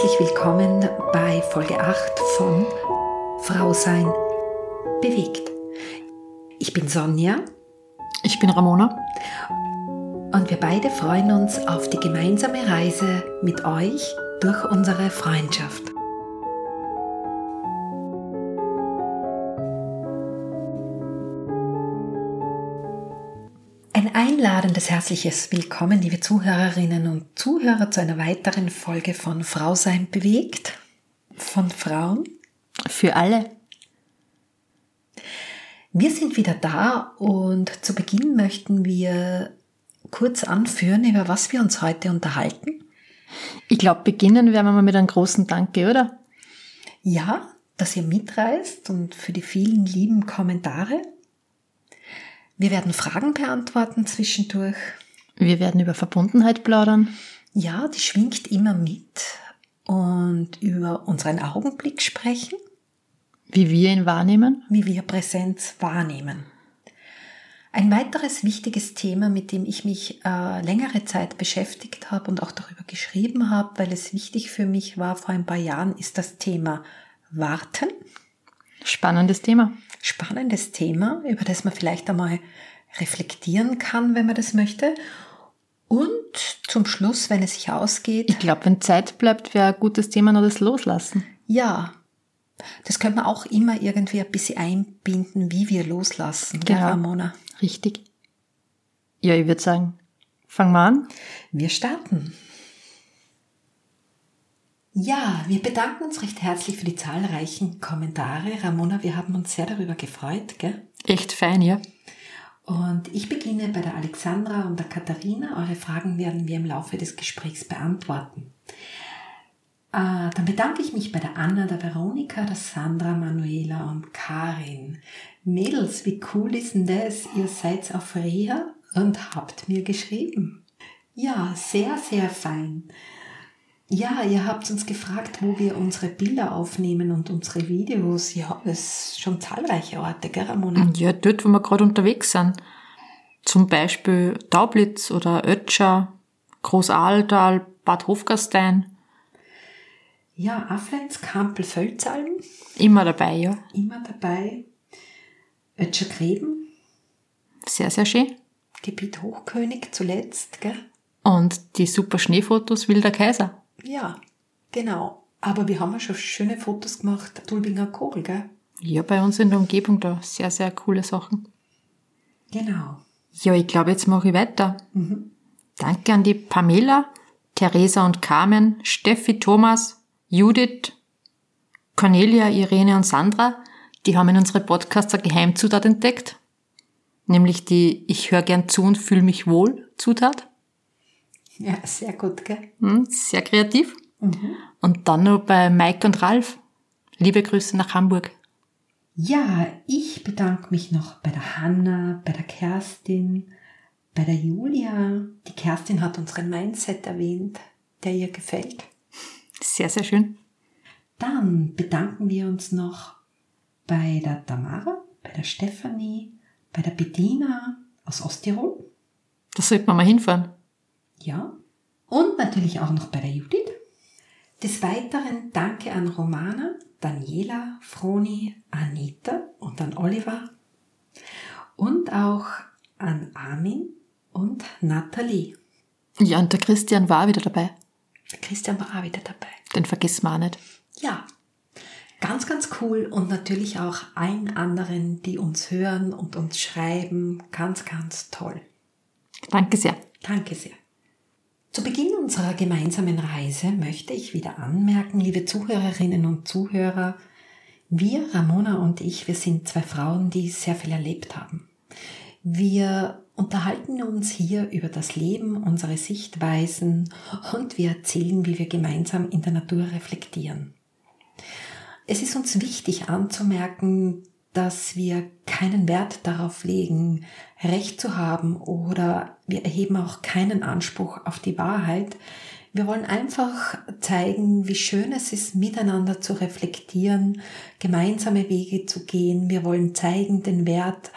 Herzlich willkommen bei Folge 8 von Frau sein bewegt. Ich bin Sonja. Ich bin Ramona. Und wir beide freuen uns auf die gemeinsame Reise mit euch durch unsere Freundschaft. Einladendes herzliches Willkommen, liebe Zuhörerinnen und Zuhörer, zu einer weiteren Folge von Frau sein bewegt. Von Frauen. Für alle. Wir sind wieder da und zu Beginn möchten wir kurz anführen, über was wir uns heute unterhalten. Ich glaube, beginnen werden wir mal mit einem großen Danke, oder? Ja, dass ihr mitreist und für die vielen lieben Kommentare. Wir werden Fragen beantworten zwischendurch. Wir werden über Verbundenheit plaudern. Ja, die schwingt immer mit. Und über unseren Augenblick sprechen. Wie wir ihn wahrnehmen. Wie wir Präsenz wahrnehmen. Ein weiteres wichtiges Thema, mit dem ich mich äh, längere Zeit beschäftigt habe und auch darüber geschrieben habe, weil es wichtig für mich war vor ein paar Jahren, ist das Thema Warten. Spannendes Thema. Spannendes Thema, über das man vielleicht einmal reflektieren kann, wenn man das möchte. Und zum Schluss, wenn es sich ausgeht. Ich glaube, wenn Zeit bleibt, wäre ein gutes Thema noch das Loslassen. Ja. Das könnte man auch immer irgendwie ein bisschen einbinden, wie wir loslassen, genau. gell, Ramona? Richtig. Ja, ich würde sagen, fangen wir an. Wir starten. Ja, wir bedanken uns recht herzlich für die zahlreichen Kommentare. Ramona, wir haben uns sehr darüber gefreut, gell? Echt fein, ja. Und ich beginne bei der Alexandra und der Katharina. Eure Fragen werden wir im Laufe des Gesprächs beantworten. Äh, dann bedanke ich mich bei der Anna, der Veronika, der Sandra, Manuela und Karin. Mädels, wie cool ist denn das? Ihr seid auf Reha und habt mir geschrieben. Ja, sehr, sehr fein. Ja, ihr habt uns gefragt, wo wir unsere Bilder aufnehmen und unsere Videos. Ja, es sind schon zahlreiche Orte, gell, Ramona? Ja, dort, wo wir gerade unterwegs sind. Zum Beispiel Taublitz oder Ötscher, Großaaltal, Bad Hofgastein. Ja, Afflenz, Kampel, Völzalm. Immer dabei, ja. Immer dabei. Ötscher Gräben. Sehr, sehr schön. Gebiet Hochkönig zuletzt, gell? Und die super Schneefotos Wilder Kaiser. Ja, genau. Aber wir haben ja schon schöne Fotos gemacht, Dulbinger Kogel, gell? Ja, bei uns in der Umgebung da sehr, sehr coole Sachen. Genau. Ja, ich glaube, jetzt mache ich weiter. Mhm. Danke an die Pamela, Theresa und Carmen, Steffi, Thomas, Judith, Cornelia, Irene und Sandra. Die haben in unsere Podcasts eine Geheimzutat entdeckt. Nämlich die Ich höre gern zu und fühle mich wohl Zutat. Ja, sehr gut, gell? Hm, sehr kreativ. Mhm. Und dann noch bei Mike und Ralf. Liebe Grüße nach Hamburg. Ja, ich bedanke mich noch bei der Hanna, bei der Kerstin, bei der Julia. Die Kerstin hat unseren Mindset erwähnt, der ihr gefällt. Sehr, sehr schön. Dann bedanken wir uns noch bei der Tamara, bei der Stefanie, bei der Bettina aus Osttirol. Da sollte man mal hinfahren. Ja. Und natürlich auch noch bei der Judith. Des Weiteren danke an Romana, Daniela, Froni, Anita und an Oliver. Und auch an Armin und Nathalie. Ja, und der Christian war wieder dabei. Der Christian war auch wieder dabei. Den wir auch nicht. Ja. Ganz, ganz cool und natürlich auch allen anderen, die uns hören und uns schreiben. Ganz, ganz toll. Danke sehr. Danke sehr. Zu Beginn unserer gemeinsamen Reise möchte ich wieder anmerken, liebe Zuhörerinnen und Zuhörer, wir, Ramona und ich, wir sind zwei Frauen, die sehr viel erlebt haben. Wir unterhalten uns hier über das Leben, unsere Sichtweisen und wir erzählen, wie wir gemeinsam in der Natur reflektieren. Es ist uns wichtig anzumerken, dass wir keinen Wert darauf legen, Recht zu haben oder wir erheben auch keinen Anspruch auf die Wahrheit. Wir wollen einfach zeigen, wie schön es ist, miteinander zu reflektieren, gemeinsame Wege zu gehen. Wir wollen zeigen den Wert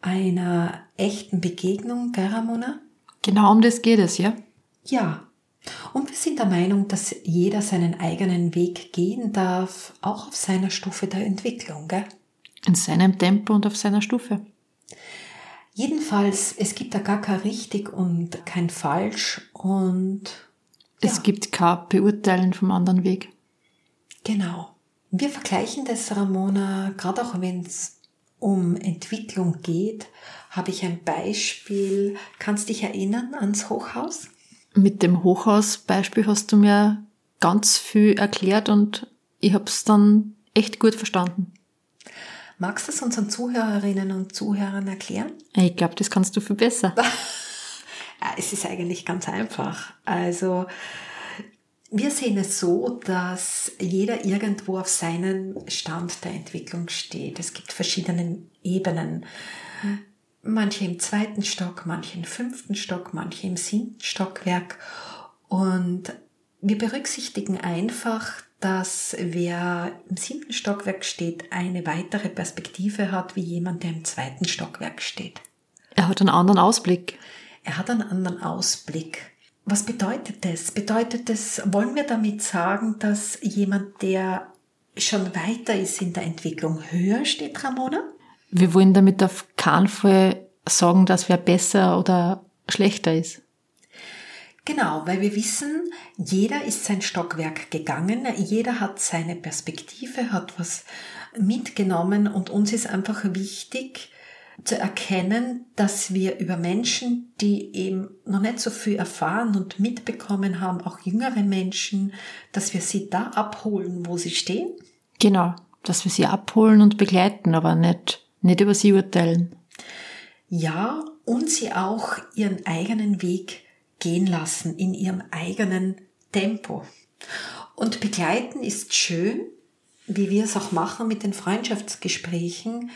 einer echten Begegnung, gell, Ramona? Genau um das geht es, ja? Ja. Und wir sind der Meinung, dass jeder seinen eigenen Weg gehen darf, auch auf seiner Stufe der Entwicklung. Gell? In seinem Tempo und auf seiner Stufe. Jedenfalls, es gibt da gar kein richtig und kein falsch und ja. es gibt kein Beurteilen vom anderen Weg. Genau. Wir vergleichen das, Ramona, gerade auch wenn es um Entwicklung geht, habe ich ein Beispiel. Kannst dich erinnern ans Hochhaus? Mit dem Hochhausbeispiel hast du mir ganz viel erklärt und ich habe es dann echt gut verstanden. Magst du es unseren Zuhörerinnen und Zuhörern erklären? Ich glaube, das kannst du viel besser. es ist eigentlich ganz einfach. Also, wir sehen es so, dass jeder irgendwo auf seinen Stand der Entwicklung steht. Es gibt verschiedene Ebenen. Manche im zweiten Stock, manche im fünften Stock, manche im siebten Stockwerk. Und wir berücksichtigen einfach dass wer im siebten Stockwerk steht, eine weitere Perspektive hat wie jemand, der im zweiten Stockwerk steht. Er hat einen anderen Ausblick. Er hat einen anderen Ausblick. Was bedeutet das? Bedeutet das, wollen wir damit sagen, dass jemand, der schon weiter ist in der Entwicklung, höher steht, Ramona? Wir wollen damit auf keinen Fall sagen, dass wer besser oder schlechter ist. Genau, weil wir wissen, jeder ist sein Stockwerk gegangen, jeder hat seine Perspektive, hat was mitgenommen und uns ist einfach wichtig zu erkennen, dass wir über Menschen, die eben noch nicht so viel erfahren und mitbekommen haben, auch jüngere Menschen, dass wir sie da abholen, wo sie stehen. Genau, dass wir sie abholen und begleiten, aber nicht, nicht über sie urteilen. Ja, und sie auch ihren eigenen Weg gehen lassen in ihrem eigenen Tempo. Und begleiten ist schön, wie wir es auch machen mit den Freundschaftsgesprächen.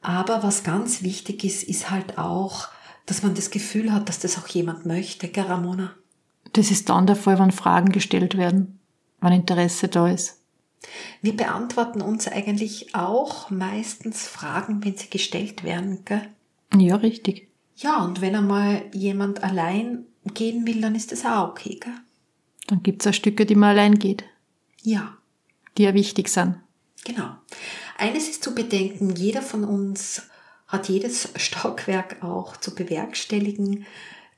Aber was ganz wichtig ist, ist halt auch, dass man das Gefühl hat, dass das auch jemand möchte, gell, Ramona? Das ist dann der Fall, wenn Fragen gestellt werden, wenn Interesse da ist. Wir beantworten uns eigentlich auch meistens Fragen, wenn sie gestellt werden, gell? Ja, richtig. Ja, und wenn einmal jemand allein gehen will, dann ist das auch okay, gell? Dann gibt's auch Stücke, die man allein geht. Ja. Die ja wichtig sind. Genau. Eines ist zu bedenken, jeder von uns hat jedes Stockwerk auch zu bewerkstelligen.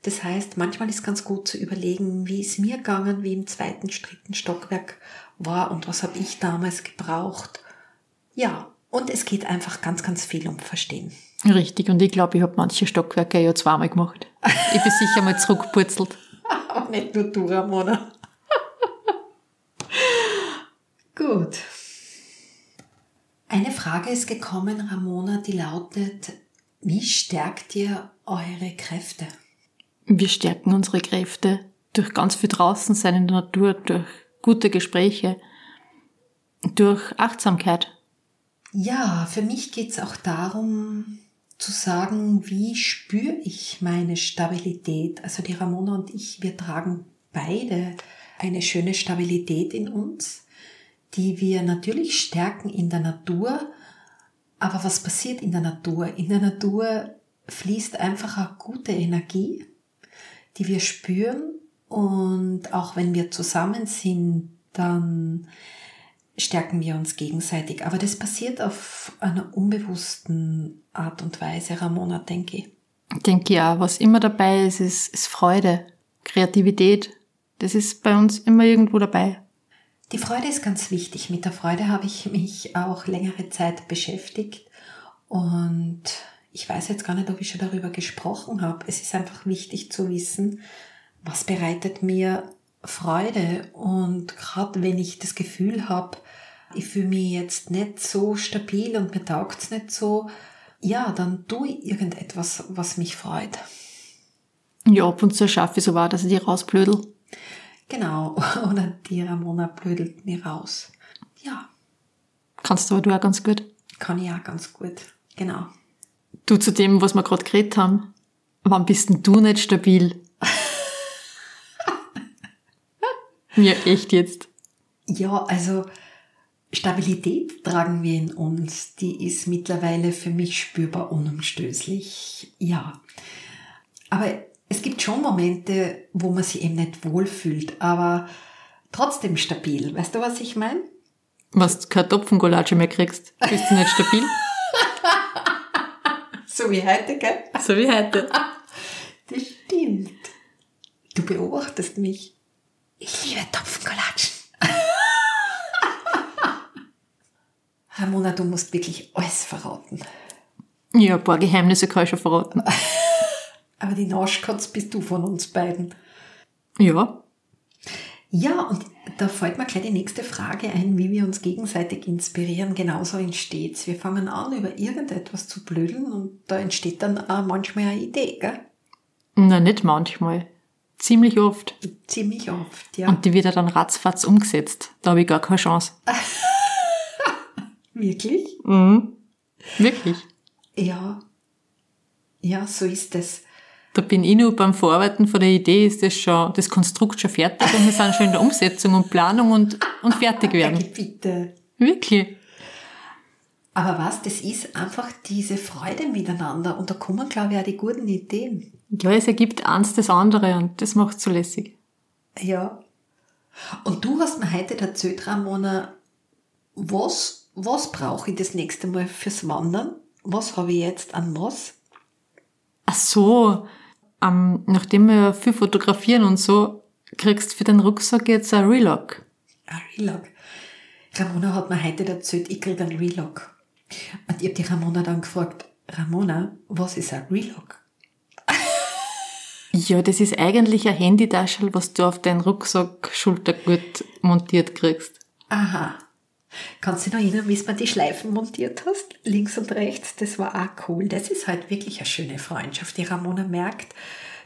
Das heißt, manchmal ist ganz gut zu überlegen, wie ist mir gegangen, wie im zweiten, dritten Stockwerk war und was habe ich damals gebraucht. Ja, und es geht einfach ganz, ganz viel um Verstehen. Richtig, und ich glaube, ich habe manche Stockwerke ja zweimal gemacht. Ich bin sicher mal zurückgepurzelt. Aber nicht nur du, Ramona. Gut. Eine Frage ist gekommen, Ramona, die lautet, wie stärkt ihr eure Kräfte? Wir stärken unsere Kräfte durch ganz viel draußen sein in der Natur, durch gute Gespräche, durch Achtsamkeit. Ja, für mich geht's auch darum, zu sagen, wie spüre ich meine Stabilität. Also die Ramona und ich, wir tragen beide eine schöne Stabilität in uns, die wir natürlich stärken in der Natur. Aber was passiert in der Natur? In der Natur fließt einfach eine gute Energie, die wir spüren. Und auch wenn wir zusammen sind, dann stärken wir uns gegenseitig. Aber das passiert auf einer unbewussten Art und Weise, Ramona, denke ich. Denke ja, was immer dabei ist, ist, ist Freude, Kreativität. Das ist bei uns immer irgendwo dabei. Die Freude ist ganz wichtig. Mit der Freude habe ich mich auch längere Zeit beschäftigt und ich weiß jetzt gar nicht, ob ich schon darüber gesprochen habe. Es ist einfach wichtig zu wissen, was bereitet mir Freude und gerade wenn ich das Gefühl habe, ich fühle mich jetzt nicht so stabil und mir taugt's nicht so, ja, dann tue ich irgendetwas, was mich freut. Ja, ab und zu schaffe ich so wahr, dass ich die rausblödel. Genau, oder die Ramona blödelt mir raus. Ja. Kannst du aber du auch ganz gut. Kann ich auch ganz gut, genau. Du zu dem, was wir gerade geredet haben, wann bist denn du nicht stabil? Mir echt jetzt. Ja, also Stabilität tragen wir in uns. Die ist mittlerweile für mich spürbar unumstößlich. Ja. Aber es gibt schon Momente, wo man sich eben nicht wohlfühlt, aber trotzdem stabil. Weißt du, was ich meine? Was du keine Topfengulatsche mehr kriegst, bist du nicht stabil? so wie heute, gell? So wie heute. Das stimmt. Du beobachtest mich. Ich liebe Topfengulatschen. Ramona, du musst wirklich alles verraten. Ja, ein paar Geheimnisse kann ich schon verraten. Aber die Naschkatz bist du von uns beiden. Ja. Ja, und da fällt mir gleich die nächste Frage ein, wie wir uns gegenseitig inspirieren. Genauso entsteht's. Wir fangen an, über irgendetwas zu blödeln und da entsteht dann auch manchmal eine Idee, gell? Na, nicht manchmal. Ziemlich oft. Ziemlich oft, ja. Und die wird ja dann ratzfatz umgesetzt. Da habe ich gar keine Chance. Wirklich? Mhm. Wirklich. Ja. Ja, so ist es. Da bin ich nur beim Vorarbeiten von der Idee, ist das schon, das Konstrukt schon fertig und wir sind schon in der Umsetzung und Planung und, und fertig werden. Bitte. Wirklich. Aber was, das ist einfach diese Freude miteinander und da kommen, glaube ich, auch die guten Ideen. Ja, es ergibt eins das andere und das macht so lässig. Ja. Und du hast mir heute erzählt, Ramona, was, was brauche ich das nächste Mal fürs Wandern? Was habe ich jetzt an was? Ach so, ähm, nachdem wir viel fotografieren und so, kriegst für den Rucksack jetzt ein Relock. Ein Relock. Ramona hat mir heute erzählt, ich krieg einen Relock. Und ich habe die Ramona dann gefragt, Ramona, was ist ein Relock? Ja, das ist eigentlich ein Handytaschel, was du auf deinen Rucksack Schultergurt montiert kriegst. Aha. Kannst du dich noch erinnern, wie du die Schleifen montiert hast? Links und rechts, das war auch cool. Das ist halt wirklich eine schöne Freundschaft. Die Ramona merkt,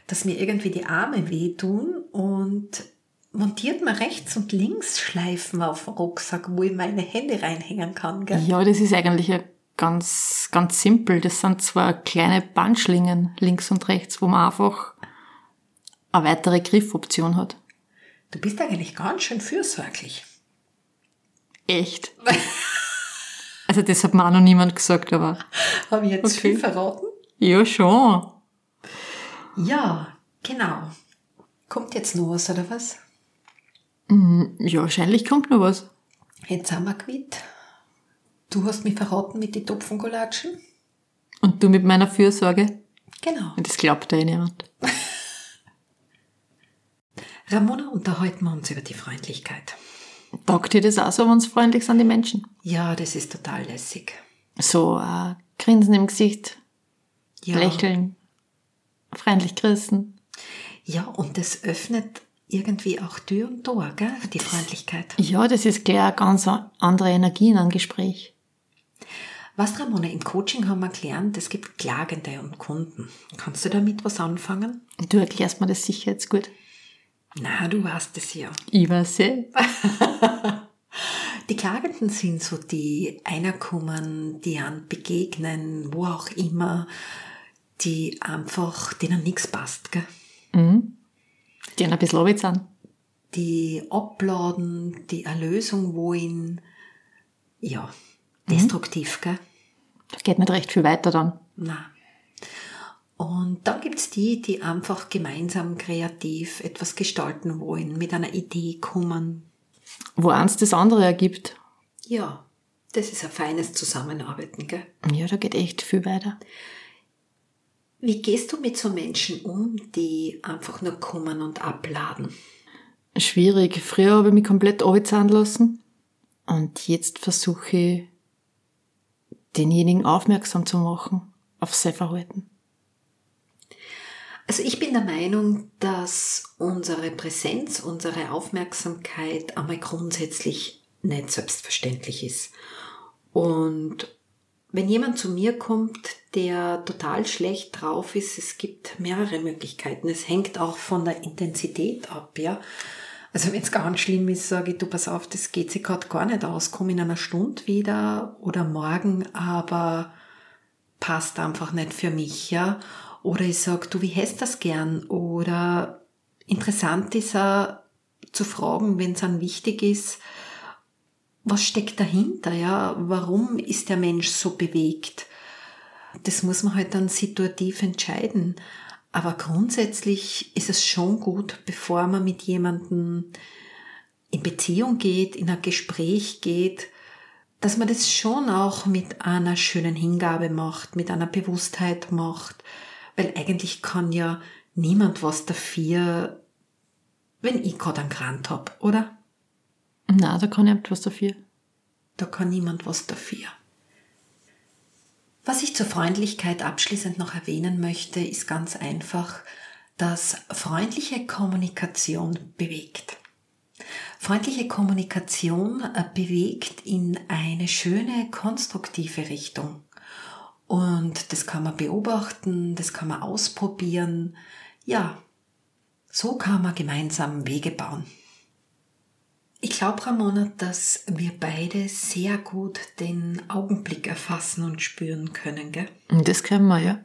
dass mir irgendwie die Arme wehtun und montiert mir rechts und links Schleifen auf den Rucksack, wo ich meine Hände reinhängen kann. Gell? Ja, das ist eigentlich ganz, ganz simpel. Das sind zwar kleine Bandschlingen links und rechts, wo man einfach eine weitere Griffoption hat. Du bist eigentlich ganz schön fürsorglich. Echt? also das hat mir auch noch niemand gesagt, aber... Habe ich jetzt okay. viel verraten? Ja, schon. Ja, genau. Kommt jetzt noch was, oder was? Ja, wahrscheinlich kommt noch was. Jetzt sind wir quitt. Du hast mich verraten mit den Topfengulatschen. Und du mit meiner Fürsorge? Genau. Das glaubt ja niemand. Ramona, unterhalten wir uns über die Freundlichkeit. Taugt dir das auch so, wenn es freundlich sind, die Menschen? Ja, das ist total lässig. So, äh, Grinsen im Gesicht, Ja. lächeln, freundlich grüßen. Ja, und das öffnet irgendwie auch Tür und Tor, gell? Die Freundlichkeit. Ja, das ist gleich eine ganz andere Energie in einem Gespräch. Was, Ramona, im Coaching haben wir gelernt, es gibt Klagende und Kunden. Kannst du damit was anfangen? Du erklärst mir das sicher jetzt gut. Na, du weißt es ja. Ich weiß ja. Die Klagenden sind so die einer kommen, die an begegnen, wo auch immer, die einfach, denen nichts passt, gell? Die haben ein bisschen Arbeit sind. Die abladen, die Erlösung wollen, ja, destruktiv, gell? Da geht nicht recht viel weiter dann. Na. Und dann gibt's die, die einfach gemeinsam kreativ etwas gestalten wollen, mit einer Idee kommen. Wo eins das andere ergibt. Ja, das ist ein feines Zusammenarbeiten, gell? Ja, da geht echt viel weiter. Wie gehst du mit so Menschen um, die einfach nur kommen und abladen? Schwierig. Früher habe ich mich komplett abzahlen lassen. Und jetzt versuche ich, denjenigen aufmerksam zu machen auf sein Verhalten. Also ich bin der Meinung, dass unsere Präsenz, unsere Aufmerksamkeit einmal grundsätzlich nicht selbstverständlich ist. Und wenn jemand zu mir kommt, der total schlecht drauf ist, es gibt mehrere Möglichkeiten. Es hängt auch von der Intensität ab, ja. Also wenn es ganz schlimm ist, sage ich, du pass auf, das geht sich gerade gar nicht aus, komm in einer Stunde wieder oder morgen, aber passt einfach nicht für mich, ja. Oder ich sag, du, wie hättest das gern? Oder interessant ist auch zu fragen, wenn es dann wichtig ist, was steckt dahinter, ja? Warum ist der Mensch so bewegt? Das muss man halt dann situativ entscheiden. Aber grundsätzlich ist es schon gut, bevor man mit jemandem in Beziehung geht, in ein Gespräch geht, dass man das schon auch mit einer schönen Hingabe macht, mit einer Bewusstheit macht, weil eigentlich kann ja niemand was dafür, wenn ich gerade einen Grant hab, oder? Na, da kann niemand was dafür. Da kann niemand was dafür. Was ich zur Freundlichkeit abschließend noch erwähnen möchte, ist ganz einfach, dass freundliche Kommunikation bewegt. Freundliche Kommunikation äh, bewegt in eine schöne, konstruktive Richtung. Und das kann man beobachten, das kann man ausprobieren. Ja, so kann man gemeinsam Wege bauen. Ich glaube, Ramona, dass wir beide sehr gut den Augenblick erfassen und spüren können, gell? Das können wir, ja.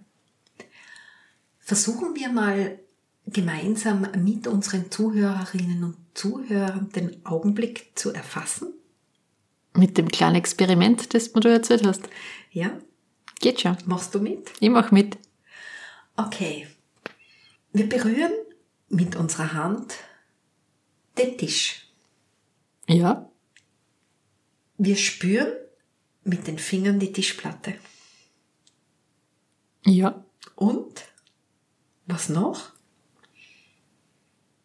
Versuchen wir mal gemeinsam mit unseren Zuhörerinnen und Zuhörern den Augenblick zu erfassen? Mit dem kleinen Experiment, das du erzählt hast. Ja. Geht schon. Machst du mit? Ich mach mit. Okay. Wir berühren mit unserer Hand den Tisch. Ja. Wir spüren mit den Fingern die Tischplatte. Ja. Und? Was noch?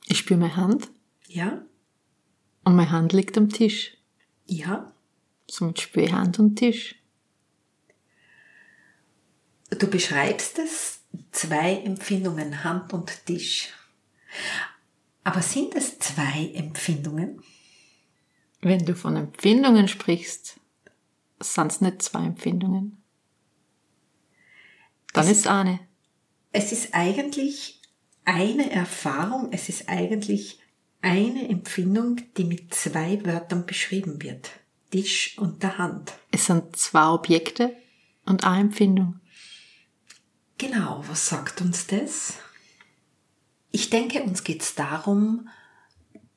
Ich spüre meine Hand Ja? und meine Hand liegt am Tisch. Ja? Somit spüre ich Hand und Tisch. Du beschreibst es, zwei Empfindungen, Hand und Tisch. Aber sind es zwei Empfindungen? Wenn du von Empfindungen sprichst, sind es nicht zwei Empfindungen. Dann Es- ist es eine. Es ist eigentlich eine Erfahrung, es ist eigentlich eine Empfindung, die mit zwei Wörtern beschrieben wird. Tisch und der Hand. Es sind zwei Objekte und eine Empfindung. Genau, was sagt uns das? Ich denke, uns geht es darum,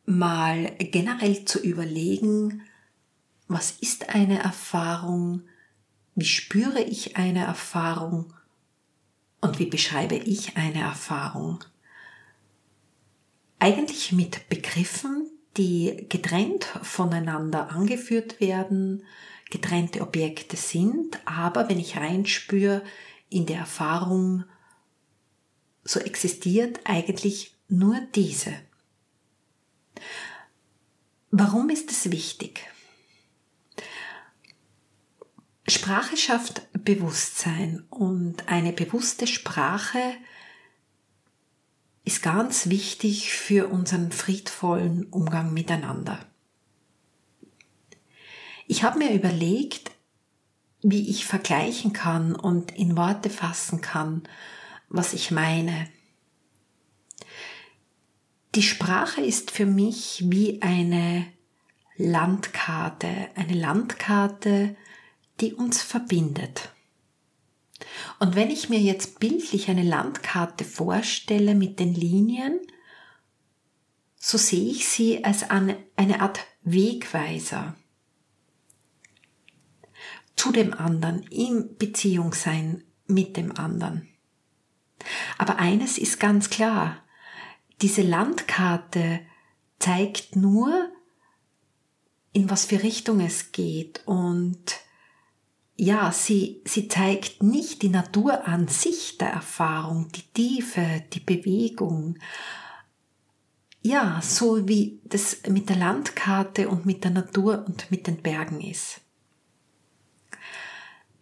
mal generell zu überlegen, was ist eine Erfahrung, wie spüre ich eine Erfahrung und wie beschreibe ich eine Erfahrung. Eigentlich mit Begriffen, die getrennt voneinander angeführt werden, getrennte Objekte sind, aber wenn ich reinspüre in der Erfahrung, so existiert eigentlich nur diese. Warum ist es wichtig? Sprache schafft Bewusstsein und eine bewusste Sprache ist ganz wichtig für unseren friedvollen Umgang miteinander. Ich habe mir überlegt, wie ich vergleichen kann und in Worte fassen kann, was ich meine. Die Sprache ist für mich wie eine Landkarte, eine Landkarte, die uns verbindet. Und wenn ich mir jetzt bildlich eine Landkarte vorstelle mit den Linien, so sehe ich sie als eine, Art Wegweiser zu dem anderen, in Beziehung sein mit dem anderen. Aber eines ist ganz klar, diese Landkarte zeigt nur, in was für Richtung es geht und ja, sie, sie zeigt nicht die Natur an sich der Erfahrung, die Tiefe, die Bewegung. Ja, so wie das mit der Landkarte und mit der Natur und mit den Bergen ist.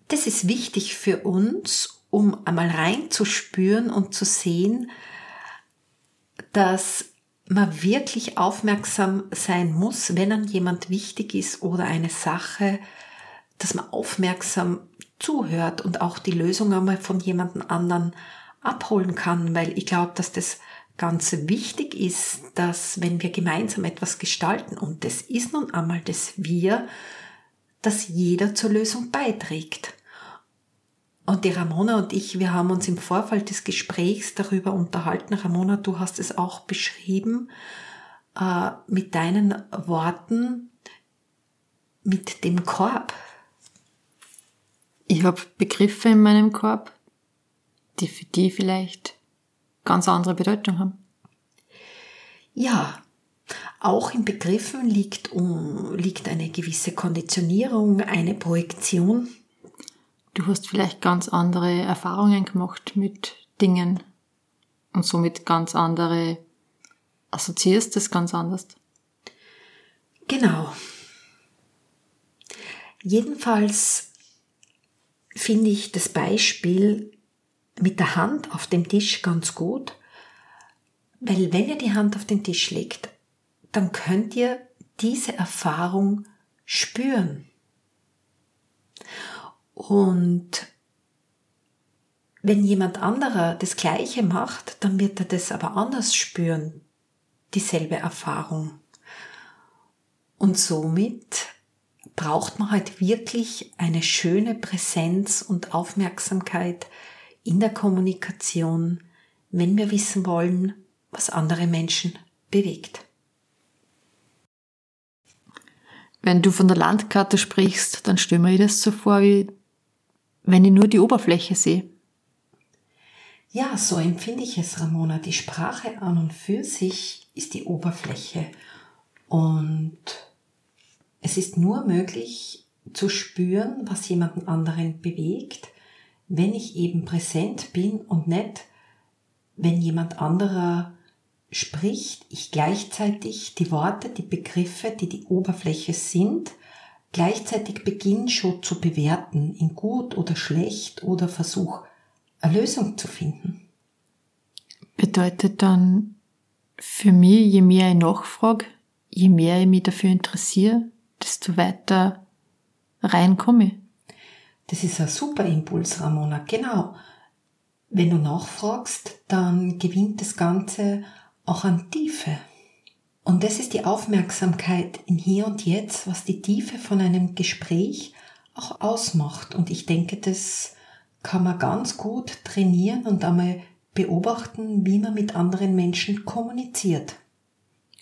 Das ist wichtig für uns, um einmal reinzuspüren und zu sehen, dass man wirklich aufmerksam sein muss, wenn an jemand wichtig ist oder eine Sache, dass man aufmerksam zuhört und auch die Lösung einmal von jemand anderen abholen kann, weil ich glaube, dass das ganz wichtig ist, dass wenn wir gemeinsam etwas gestalten, und das ist nun einmal das Wir, dass jeder zur Lösung beiträgt. Und die Ramona und ich, wir haben uns im Vorfeld des Gesprächs darüber unterhalten. Ramona, du hast es auch beschrieben äh, mit deinen Worten, mit dem Korb. Ich habe Begriffe in meinem Korb, die für die vielleicht ganz andere Bedeutung haben. Ja, auch in Begriffen liegt, liegt eine gewisse Konditionierung, eine Projektion. Du hast vielleicht ganz andere Erfahrungen gemacht mit Dingen und somit ganz andere, assoziierst es ganz anders. Genau. Jedenfalls finde ich das Beispiel mit der Hand auf dem Tisch ganz gut, weil wenn ihr die Hand auf den Tisch legt, dann könnt ihr diese Erfahrung spüren. Und wenn jemand anderer das Gleiche macht, dann wird er das aber anders spüren, dieselbe Erfahrung. Und somit braucht man halt wirklich eine schöne Präsenz und Aufmerksamkeit in der Kommunikation, wenn wir wissen wollen, was andere Menschen bewegt. Wenn du von der Landkarte sprichst, dann stelle mir das so vor, wie wenn ich nur die Oberfläche sehe. Ja, so empfinde ich es, Ramona. Die Sprache an und für sich ist die Oberfläche. Und es ist nur möglich zu spüren, was jemanden anderen bewegt, wenn ich eben präsent bin und nicht, wenn jemand anderer spricht, ich gleichzeitig die Worte, die Begriffe, die die Oberfläche sind, gleichzeitig beginne schon zu bewerten, in gut oder schlecht oder versuche, eine Lösung zu finden. Bedeutet dann für mich, je mehr ich nachfrage, je mehr ich mich dafür interessiere, desto weiter reinkomme. Das ist ein super Impuls, Ramona. Genau. Wenn du nachfragst, dann gewinnt das Ganze auch an Tiefe. Und das ist die Aufmerksamkeit in Hier und Jetzt, was die Tiefe von einem Gespräch auch ausmacht. Und ich denke, das kann man ganz gut trainieren und einmal beobachten, wie man mit anderen Menschen kommuniziert.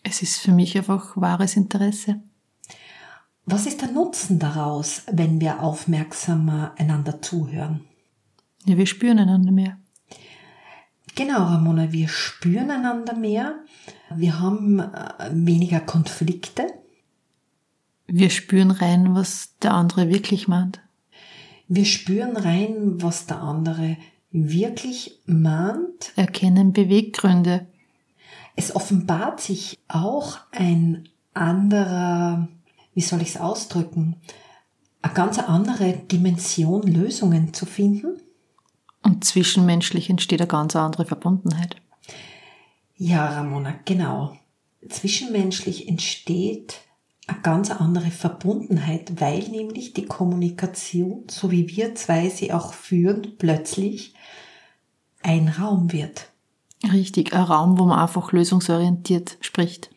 Es ist für mich einfach wahres Interesse. Was ist der Nutzen daraus, wenn wir aufmerksamer einander zuhören? Ja, wir spüren einander mehr. Genau, Ramona, wir spüren einander mehr. Wir haben äh, weniger Konflikte. Wir spüren rein, was der andere wirklich meint. Wir spüren rein, was der andere wirklich meint. Erkennen Beweggründe. Es offenbart sich auch ein anderer wie soll ich es ausdrücken, eine ganz andere Dimension Lösungen zu finden. Und zwischenmenschlich entsteht eine ganz andere Verbundenheit. Ja, Ramona, genau. Zwischenmenschlich entsteht eine ganz andere Verbundenheit, weil nämlich die Kommunikation, so wie wir zwei sie auch führen, plötzlich ein Raum wird. Richtig, ein Raum, wo man einfach lösungsorientiert spricht.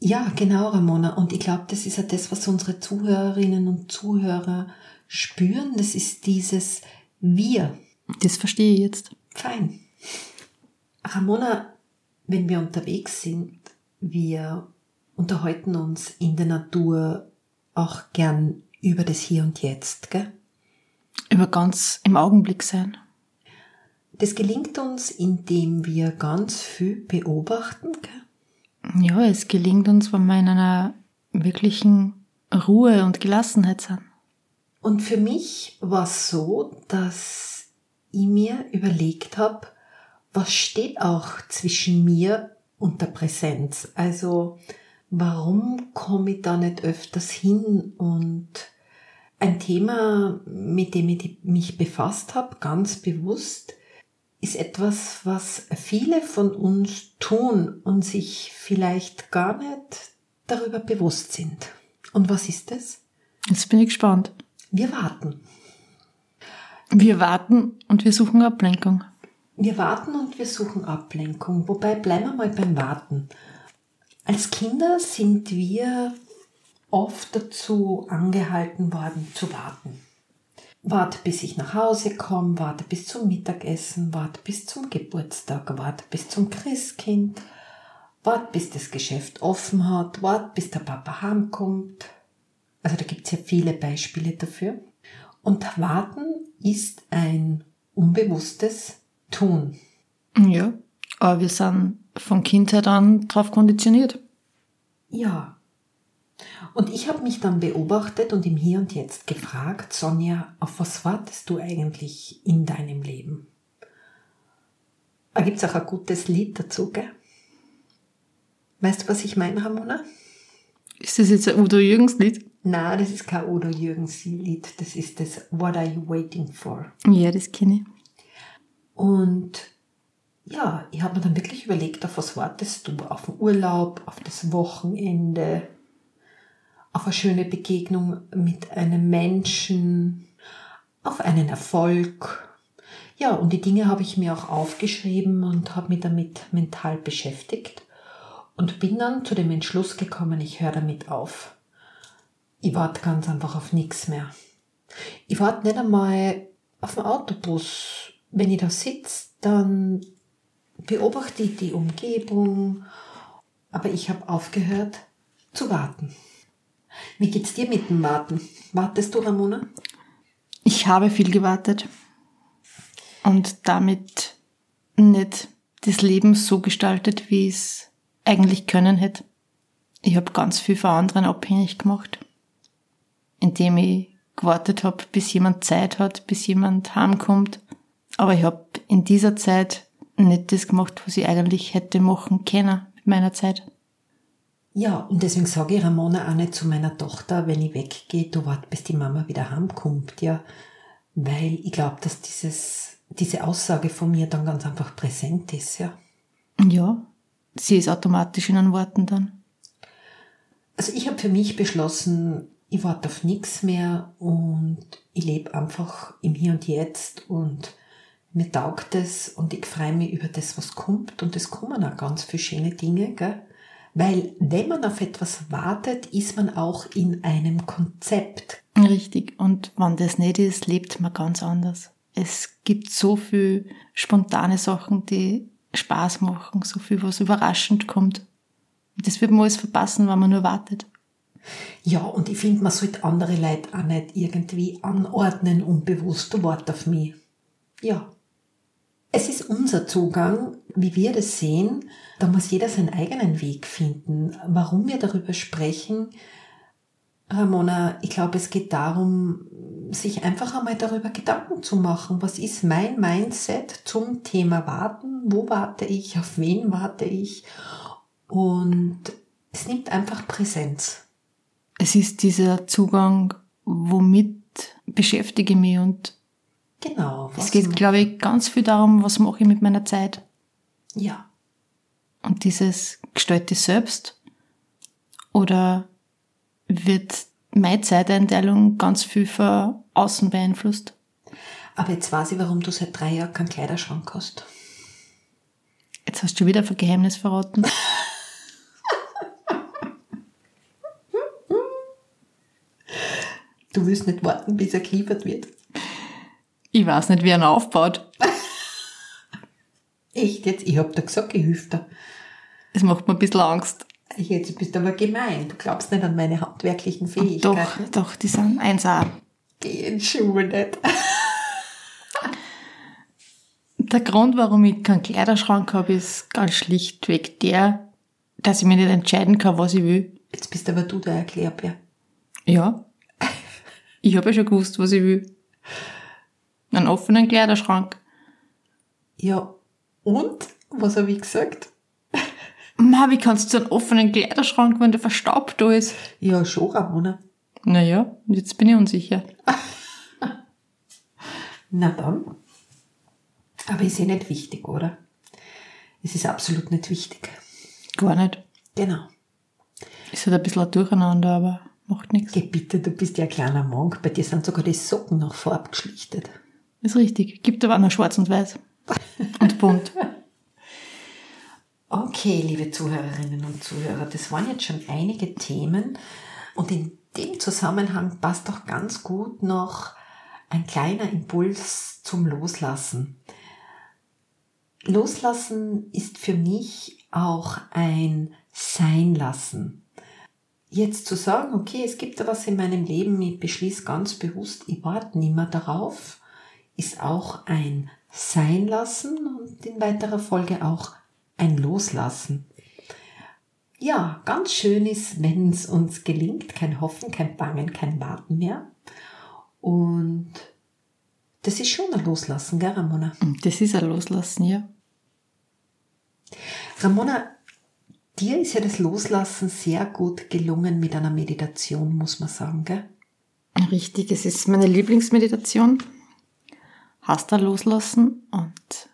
Ja, genau, Ramona. Und ich glaube, das ist ja das, was unsere Zuhörerinnen und Zuhörer spüren. Das ist dieses Wir. Das verstehe ich jetzt. Fein. Ramona, wenn wir unterwegs sind, wir unterhalten uns in der Natur auch gern über das Hier und Jetzt, gell? Über ganz im Augenblick sein. Das gelingt uns, indem wir ganz viel beobachten, gell? Ja, es gelingt uns, wenn wir in einer wirklichen Ruhe und Gelassenheit sind. Und für mich war es so, dass ich mir überlegt habe, was steht auch zwischen mir und der Präsenz? Also warum komme ich da nicht öfters hin? Und ein Thema, mit dem ich mich befasst habe, ganz bewusst, ist etwas, was viele von uns tun und sich vielleicht gar nicht darüber bewusst sind. Und was ist es? Jetzt bin ich gespannt. Wir warten. Wir warten und wir suchen Ablenkung. Wir warten und wir suchen Ablenkung. Wobei bleiben wir mal beim Warten. Als Kinder sind wir oft dazu angehalten worden zu warten. Warte, bis ich nach Hause komme, warte bis zum Mittagessen, warte bis zum Geburtstag, warte bis zum Christkind, warte bis das Geschäft offen hat, warte bis der Papa heimkommt. Also da gibt's ja viele Beispiele dafür. Und warten ist ein unbewusstes Tun. Ja, aber wir sind von Kindheit an drauf konditioniert. Ja. Und ich habe mich dann beobachtet und im Hier und Jetzt gefragt, Sonja, auf was wartest du eigentlich in deinem Leben? Da gibt es auch ein gutes Lied dazu, gell? Weißt du, was ich meine, Ramona? Ist das jetzt ein Udo Jürgens Lied? Na, das ist kein Udo Jürgens Lied, das ist das What Are You Waiting For? Ja, das kenne ich. Und ja, ich habe mir dann wirklich überlegt, auf was wartest du? Auf den Urlaub, auf das Wochenende, auf eine schöne Begegnung mit einem Menschen, auf einen Erfolg. Ja, und die Dinge habe ich mir auch aufgeschrieben und habe mich damit mental beschäftigt und bin dann zu dem Entschluss gekommen, ich höre damit auf. Ich warte ganz einfach auf nichts mehr. Ich warte nicht einmal auf den Autobus. Wenn ich da sitze, dann beobachte ich die Umgebung, aber ich habe aufgehört zu warten. Wie geht's dir mit dem Warten? Wartest du, Ramona? Ich habe viel gewartet und damit nicht das Leben so gestaltet, wie es eigentlich können hätte. Ich habe ganz viel von anderen abhängig gemacht, indem ich gewartet habe, bis jemand Zeit hat, bis jemand heimkommt. Aber ich habe in dieser Zeit nicht das gemacht, was ich eigentlich hätte machen können mit meiner Zeit. Ja, und deswegen sage ich Ramona auch nicht zu meiner Tochter, wenn ich weggehe, du wart, bis die Mama wieder heimkommt, ja. Weil ich glaube, dass dieses, diese Aussage von mir dann ganz einfach präsent ist, ja. Ja, sie ist automatisch in den Worten dann. Also ich habe für mich beschlossen, ich warte auf nichts mehr und ich lebe einfach im Hier und Jetzt und mir taugt es und ich freue mich über das, was kommt und es kommen auch ganz viele schöne Dinge, gell? Weil wenn man auf etwas wartet, ist man auch in einem Konzept. Richtig. Und wenn das nicht ist, lebt man ganz anders. Es gibt so viel spontane Sachen, die Spaß machen, so viel, was überraschend kommt. Das wird man alles verpassen, wenn man nur wartet. Ja, und ich finde, man sollte andere Leute auch nicht irgendwie anordnen unbewusst. Du wart auf mich. Ja. Es ist unser Zugang, wie wir das sehen. Da muss jeder seinen eigenen Weg finden. Warum wir darüber sprechen, Ramona, ich glaube, es geht darum, sich einfach einmal darüber Gedanken zu machen. Was ist mein Mindset zum Thema Warten? Wo warte ich? Auf wen warte ich? Und es nimmt einfach Präsenz. Es ist dieser Zugang, womit beschäftige ich mich und Genau. Es geht, glaube ich, ganz viel darum, was mache ich mit meiner Zeit. Ja. Und dieses gestaltet selbst oder wird meine Zeiteinteilung ganz viel von außen beeinflusst? Aber jetzt weiß ich, warum du seit drei Jahren keinen Kleiderschrank hast. Jetzt hast du wieder ein Geheimnis verraten. Du willst nicht warten, bis er geliefert wird. Ich weiß nicht, wie er ihn aufbaut. Echt jetzt? Ich hab da gesagt, ich hilf dir. Das macht mir ein bisschen Angst. Jetzt bist du aber gemein. Du glaubst nicht an meine handwerklichen Fähigkeiten. Doch, doch, die sind 1A. Geh in die Schule nicht. Der Grund, warum ich keinen Kleiderschrank habe, ist ganz schlichtweg der, dass ich mir nicht entscheiden kann, was ich will. Jetzt bist aber du der Erklärbär. Ja. Ich habe ja schon gewusst, was ich will. Einen offenen Kleiderschrank. Ja, und? Was habe ich gesagt? Ma, wie kannst du einen offenen Kleiderschrank, wenn der verstaubt da ist? Ja, schon, Ramona. Naja, jetzt bin ich unsicher. Na dann. Aber ist eh nicht wichtig, oder? Es ist absolut nicht wichtig. Gar nicht. Genau. Ist halt ein bisschen ein Durcheinander, aber macht nichts. Geh bitte, du bist ja ein kleiner Monk. Bei dir sind sogar die Socken noch farbgeschlichtet. Ist richtig. Gibt aber auch noch schwarz und weiß. Und bunt. Okay, liebe Zuhörerinnen und Zuhörer, das waren jetzt schon einige Themen und in dem Zusammenhang passt doch ganz gut noch ein kleiner Impuls zum Loslassen. Loslassen ist für mich auch ein Seinlassen. Jetzt zu sagen, okay, es gibt da was in meinem Leben, ich beschließe ganz bewusst, ich warte nicht mehr darauf, ist auch ein sein lassen und in weiterer Folge auch ein Loslassen. Ja, ganz schön ist, wenn es uns gelingt, kein Hoffen, kein Bangen, kein Warten mehr. Und das ist schon ein Loslassen, gell, Ramona? Das ist ein Loslassen, ja. Ramona, dir ist ja das Loslassen sehr gut gelungen mit einer Meditation, muss man sagen, gell? Richtig, es ist meine Lieblingsmeditation. Hast da loslassen und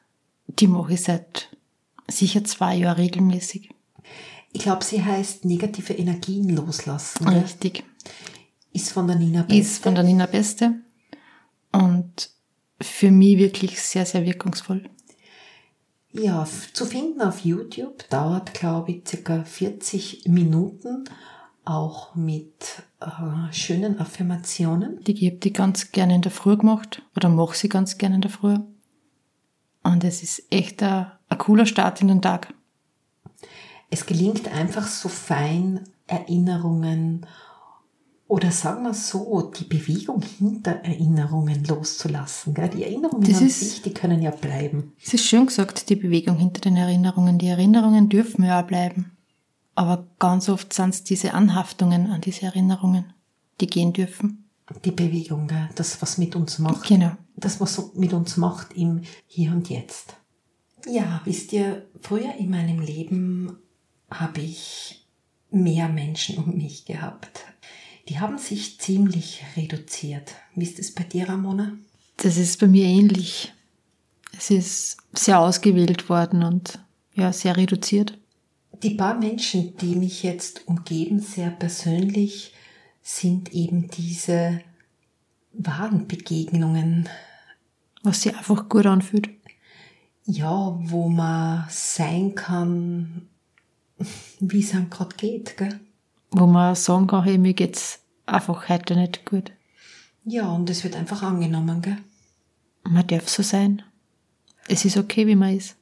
die mache ich seit sicher zwei Jahren regelmäßig. Ich glaube, sie heißt negative Energien loslassen. Gell? Richtig. Ist von der Nina Beste. Ist von der Nina Beste und für mich wirklich sehr, sehr wirkungsvoll. Ja, zu finden auf YouTube dauert, glaube ich, circa 40 Minuten, auch mit äh, schönen Affirmationen. Die habe die ganz gerne in der Früh gemacht oder mache sie ganz gerne in der Früh. Und es ist echt ein, ein cooler Start in den Tag. Es gelingt einfach so fein Erinnerungen oder sagen wir so, die Bewegung hinter Erinnerungen loszulassen. Gell? Die Erinnerungen Das an ist- sich, die können ja bleiben. Es ist schön gesagt, die Bewegung hinter den Erinnerungen. Die Erinnerungen dürfen ja auch bleiben. Aber ganz oft sind es diese Anhaftungen an diese Erinnerungen, die gehen dürfen. Die Bewegung, das, was mit uns macht. Genau. das, was mit uns macht im Hier und Jetzt. Ja, wisst ihr, früher in meinem Leben habe ich mehr Menschen um mich gehabt. Die haben sich ziemlich reduziert. Wie ist es bei dir, Ramona? Das ist bei mir ähnlich. Es ist sehr ausgewählt worden und ja, sehr reduziert. Die paar Menschen, die mich jetzt umgeben, sehr persönlich, sind eben diese wahren Begegnungen, Was sich einfach gut anfühlt. ja, wo man sein kann, wie es einem gerade geht, gell? Wo man sagen kann, hey, mir geht's einfach heute nicht gut. Ja, und es wird einfach angenommen, gell? Man darf so sein. Es ist okay, wie man ist.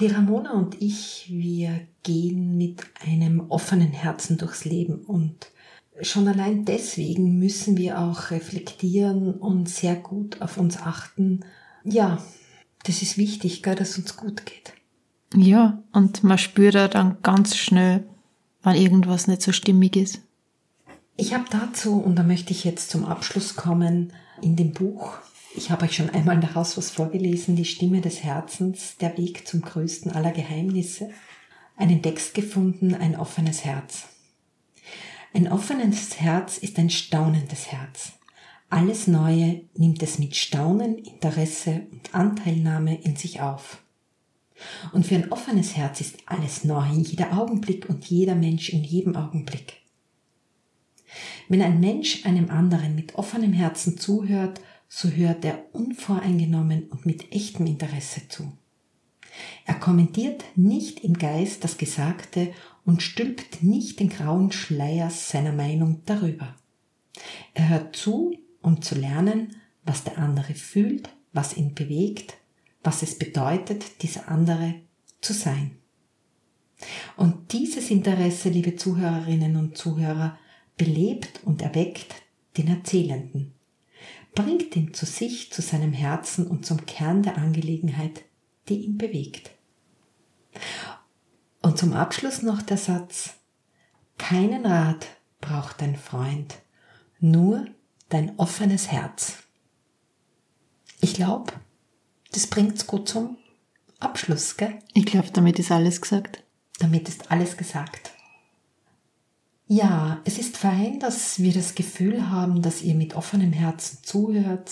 Die Ramona und ich, wir gehen mit einem offenen Herzen durchs Leben und schon allein deswegen müssen wir auch reflektieren und sehr gut auf uns achten. Ja, das ist wichtig, gell, dass uns gut geht. Ja, und man spürt ja dann ganz schnell, wenn irgendwas nicht so stimmig ist. Ich habe dazu, und da möchte ich jetzt zum Abschluss kommen, in dem Buch, ich habe euch schon einmal daraus was vorgelesen, die Stimme des Herzens, der Weg zum größten aller Geheimnisse, einen Text gefunden, ein offenes Herz. Ein offenes Herz ist ein staunendes Herz. Alles Neue nimmt es mit Staunen, Interesse und Anteilnahme in sich auf. Und für ein offenes Herz ist alles neu, jeder Augenblick und jeder Mensch in jedem Augenblick. Wenn ein Mensch einem anderen mit offenem Herzen zuhört, so hört er unvoreingenommen und mit echtem Interesse zu. Er kommentiert nicht im Geist das Gesagte und stülpt nicht den grauen Schleier seiner Meinung darüber. Er hört zu, um zu lernen, was der andere fühlt, was ihn bewegt, was es bedeutet, dieser andere zu sein. Und dieses Interesse, liebe Zuhörerinnen und Zuhörer, belebt und erweckt den Erzählenden, bringt ihn zu sich, zu seinem Herzen und zum Kern der Angelegenheit, die ihn bewegt. Und zum Abschluss noch der Satz, keinen Rat braucht dein Freund, nur dein offenes Herz. Ich glaube, das bringt's gut zum Abschluss, gell? Ich glaube, damit ist alles gesagt. Damit ist alles gesagt. Ja, es ist fein, dass wir das Gefühl haben, dass ihr mit offenem Herzen zuhört.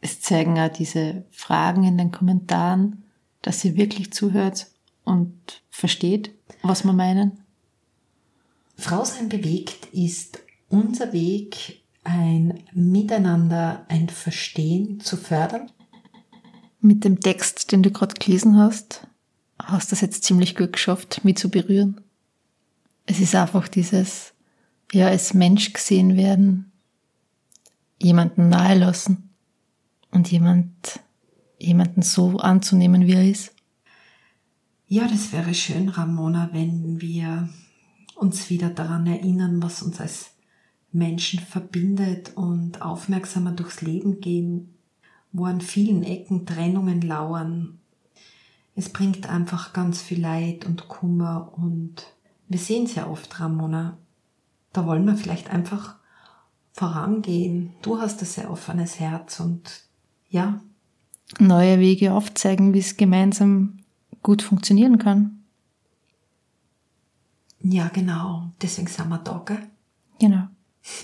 Es zeigen auch diese Fragen in den Kommentaren, dass ihr wirklich zuhört und versteht, was wir meinen. Frau sein bewegt ist unser Weg, ein Miteinander, ein Verstehen zu fördern. Mit dem Text, den du gerade gelesen hast, hast du das jetzt ziemlich gut geschafft, mich zu berühren. Es ist einfach dieses, ja, als Mensch gesehen werden, jemanden nahe lassen und jemand, jemanden so anzunehmen, wie er ist. Ja, das wäre schön, Ramona, wenn wir uns wieder daran erinnern, was uns als Menschen verbindet und aufmerksamer durchs Leben gehen wo an vielen Ecken Trennungen lauern. Es bringt einfach ganz viel Leid und Kummer und wir sehen es ja oft, Ramona. Da wollen wir vielleicht einfach vorangehen. Du hast ein sehr offenes Herz und ja. Neue Wege aufzeigen, wie es gemeinsam gut funktionieren kann. Ja, genau. Deswegen sind wir da, gell? Genau.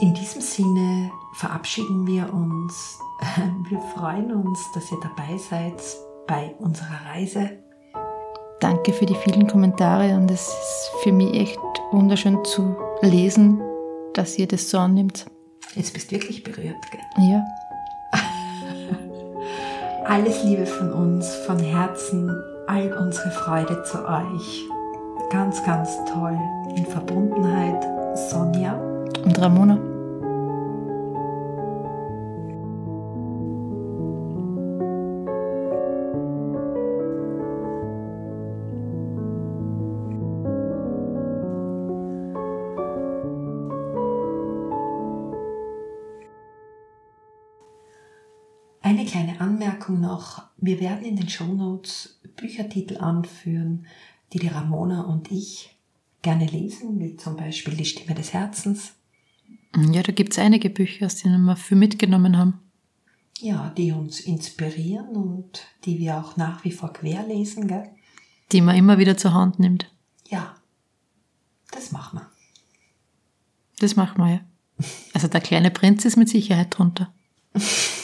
In diesem Sinne verabschieden wir uns. Wir freuen uns, dass ihr dabei seid bei unserer Reise. Danke für die vielen Kommentare und es ist für mich echt wunderschön zu lesen, dass ihr das so annimmt. Jetzt bist du wirklich berührt, gell? Ja. Alles Liebe von uns, von Herzen, all unsere Freude zu euch. Ganz, ganz toll. In Verbundenheit, Sonja und Ramona. Anmerkung noch. Wir werden in den Shownotes Büchertitel anführen, die die Ramona und ich gerne lesen, wie zum Beispiel Die Stimme des Herzens. Ja, da gibt es einige Bücher, aus denen wir viel mitgenommen haben. Ja, die uns inspirieren und die wir auch nach wie vor querlesen, gell? Die man immer wieder zur Hand nimmt. Ja, das machen wir. Das machen wir, ja. Also der kleine Prinz ist mit Sicherheit drunter.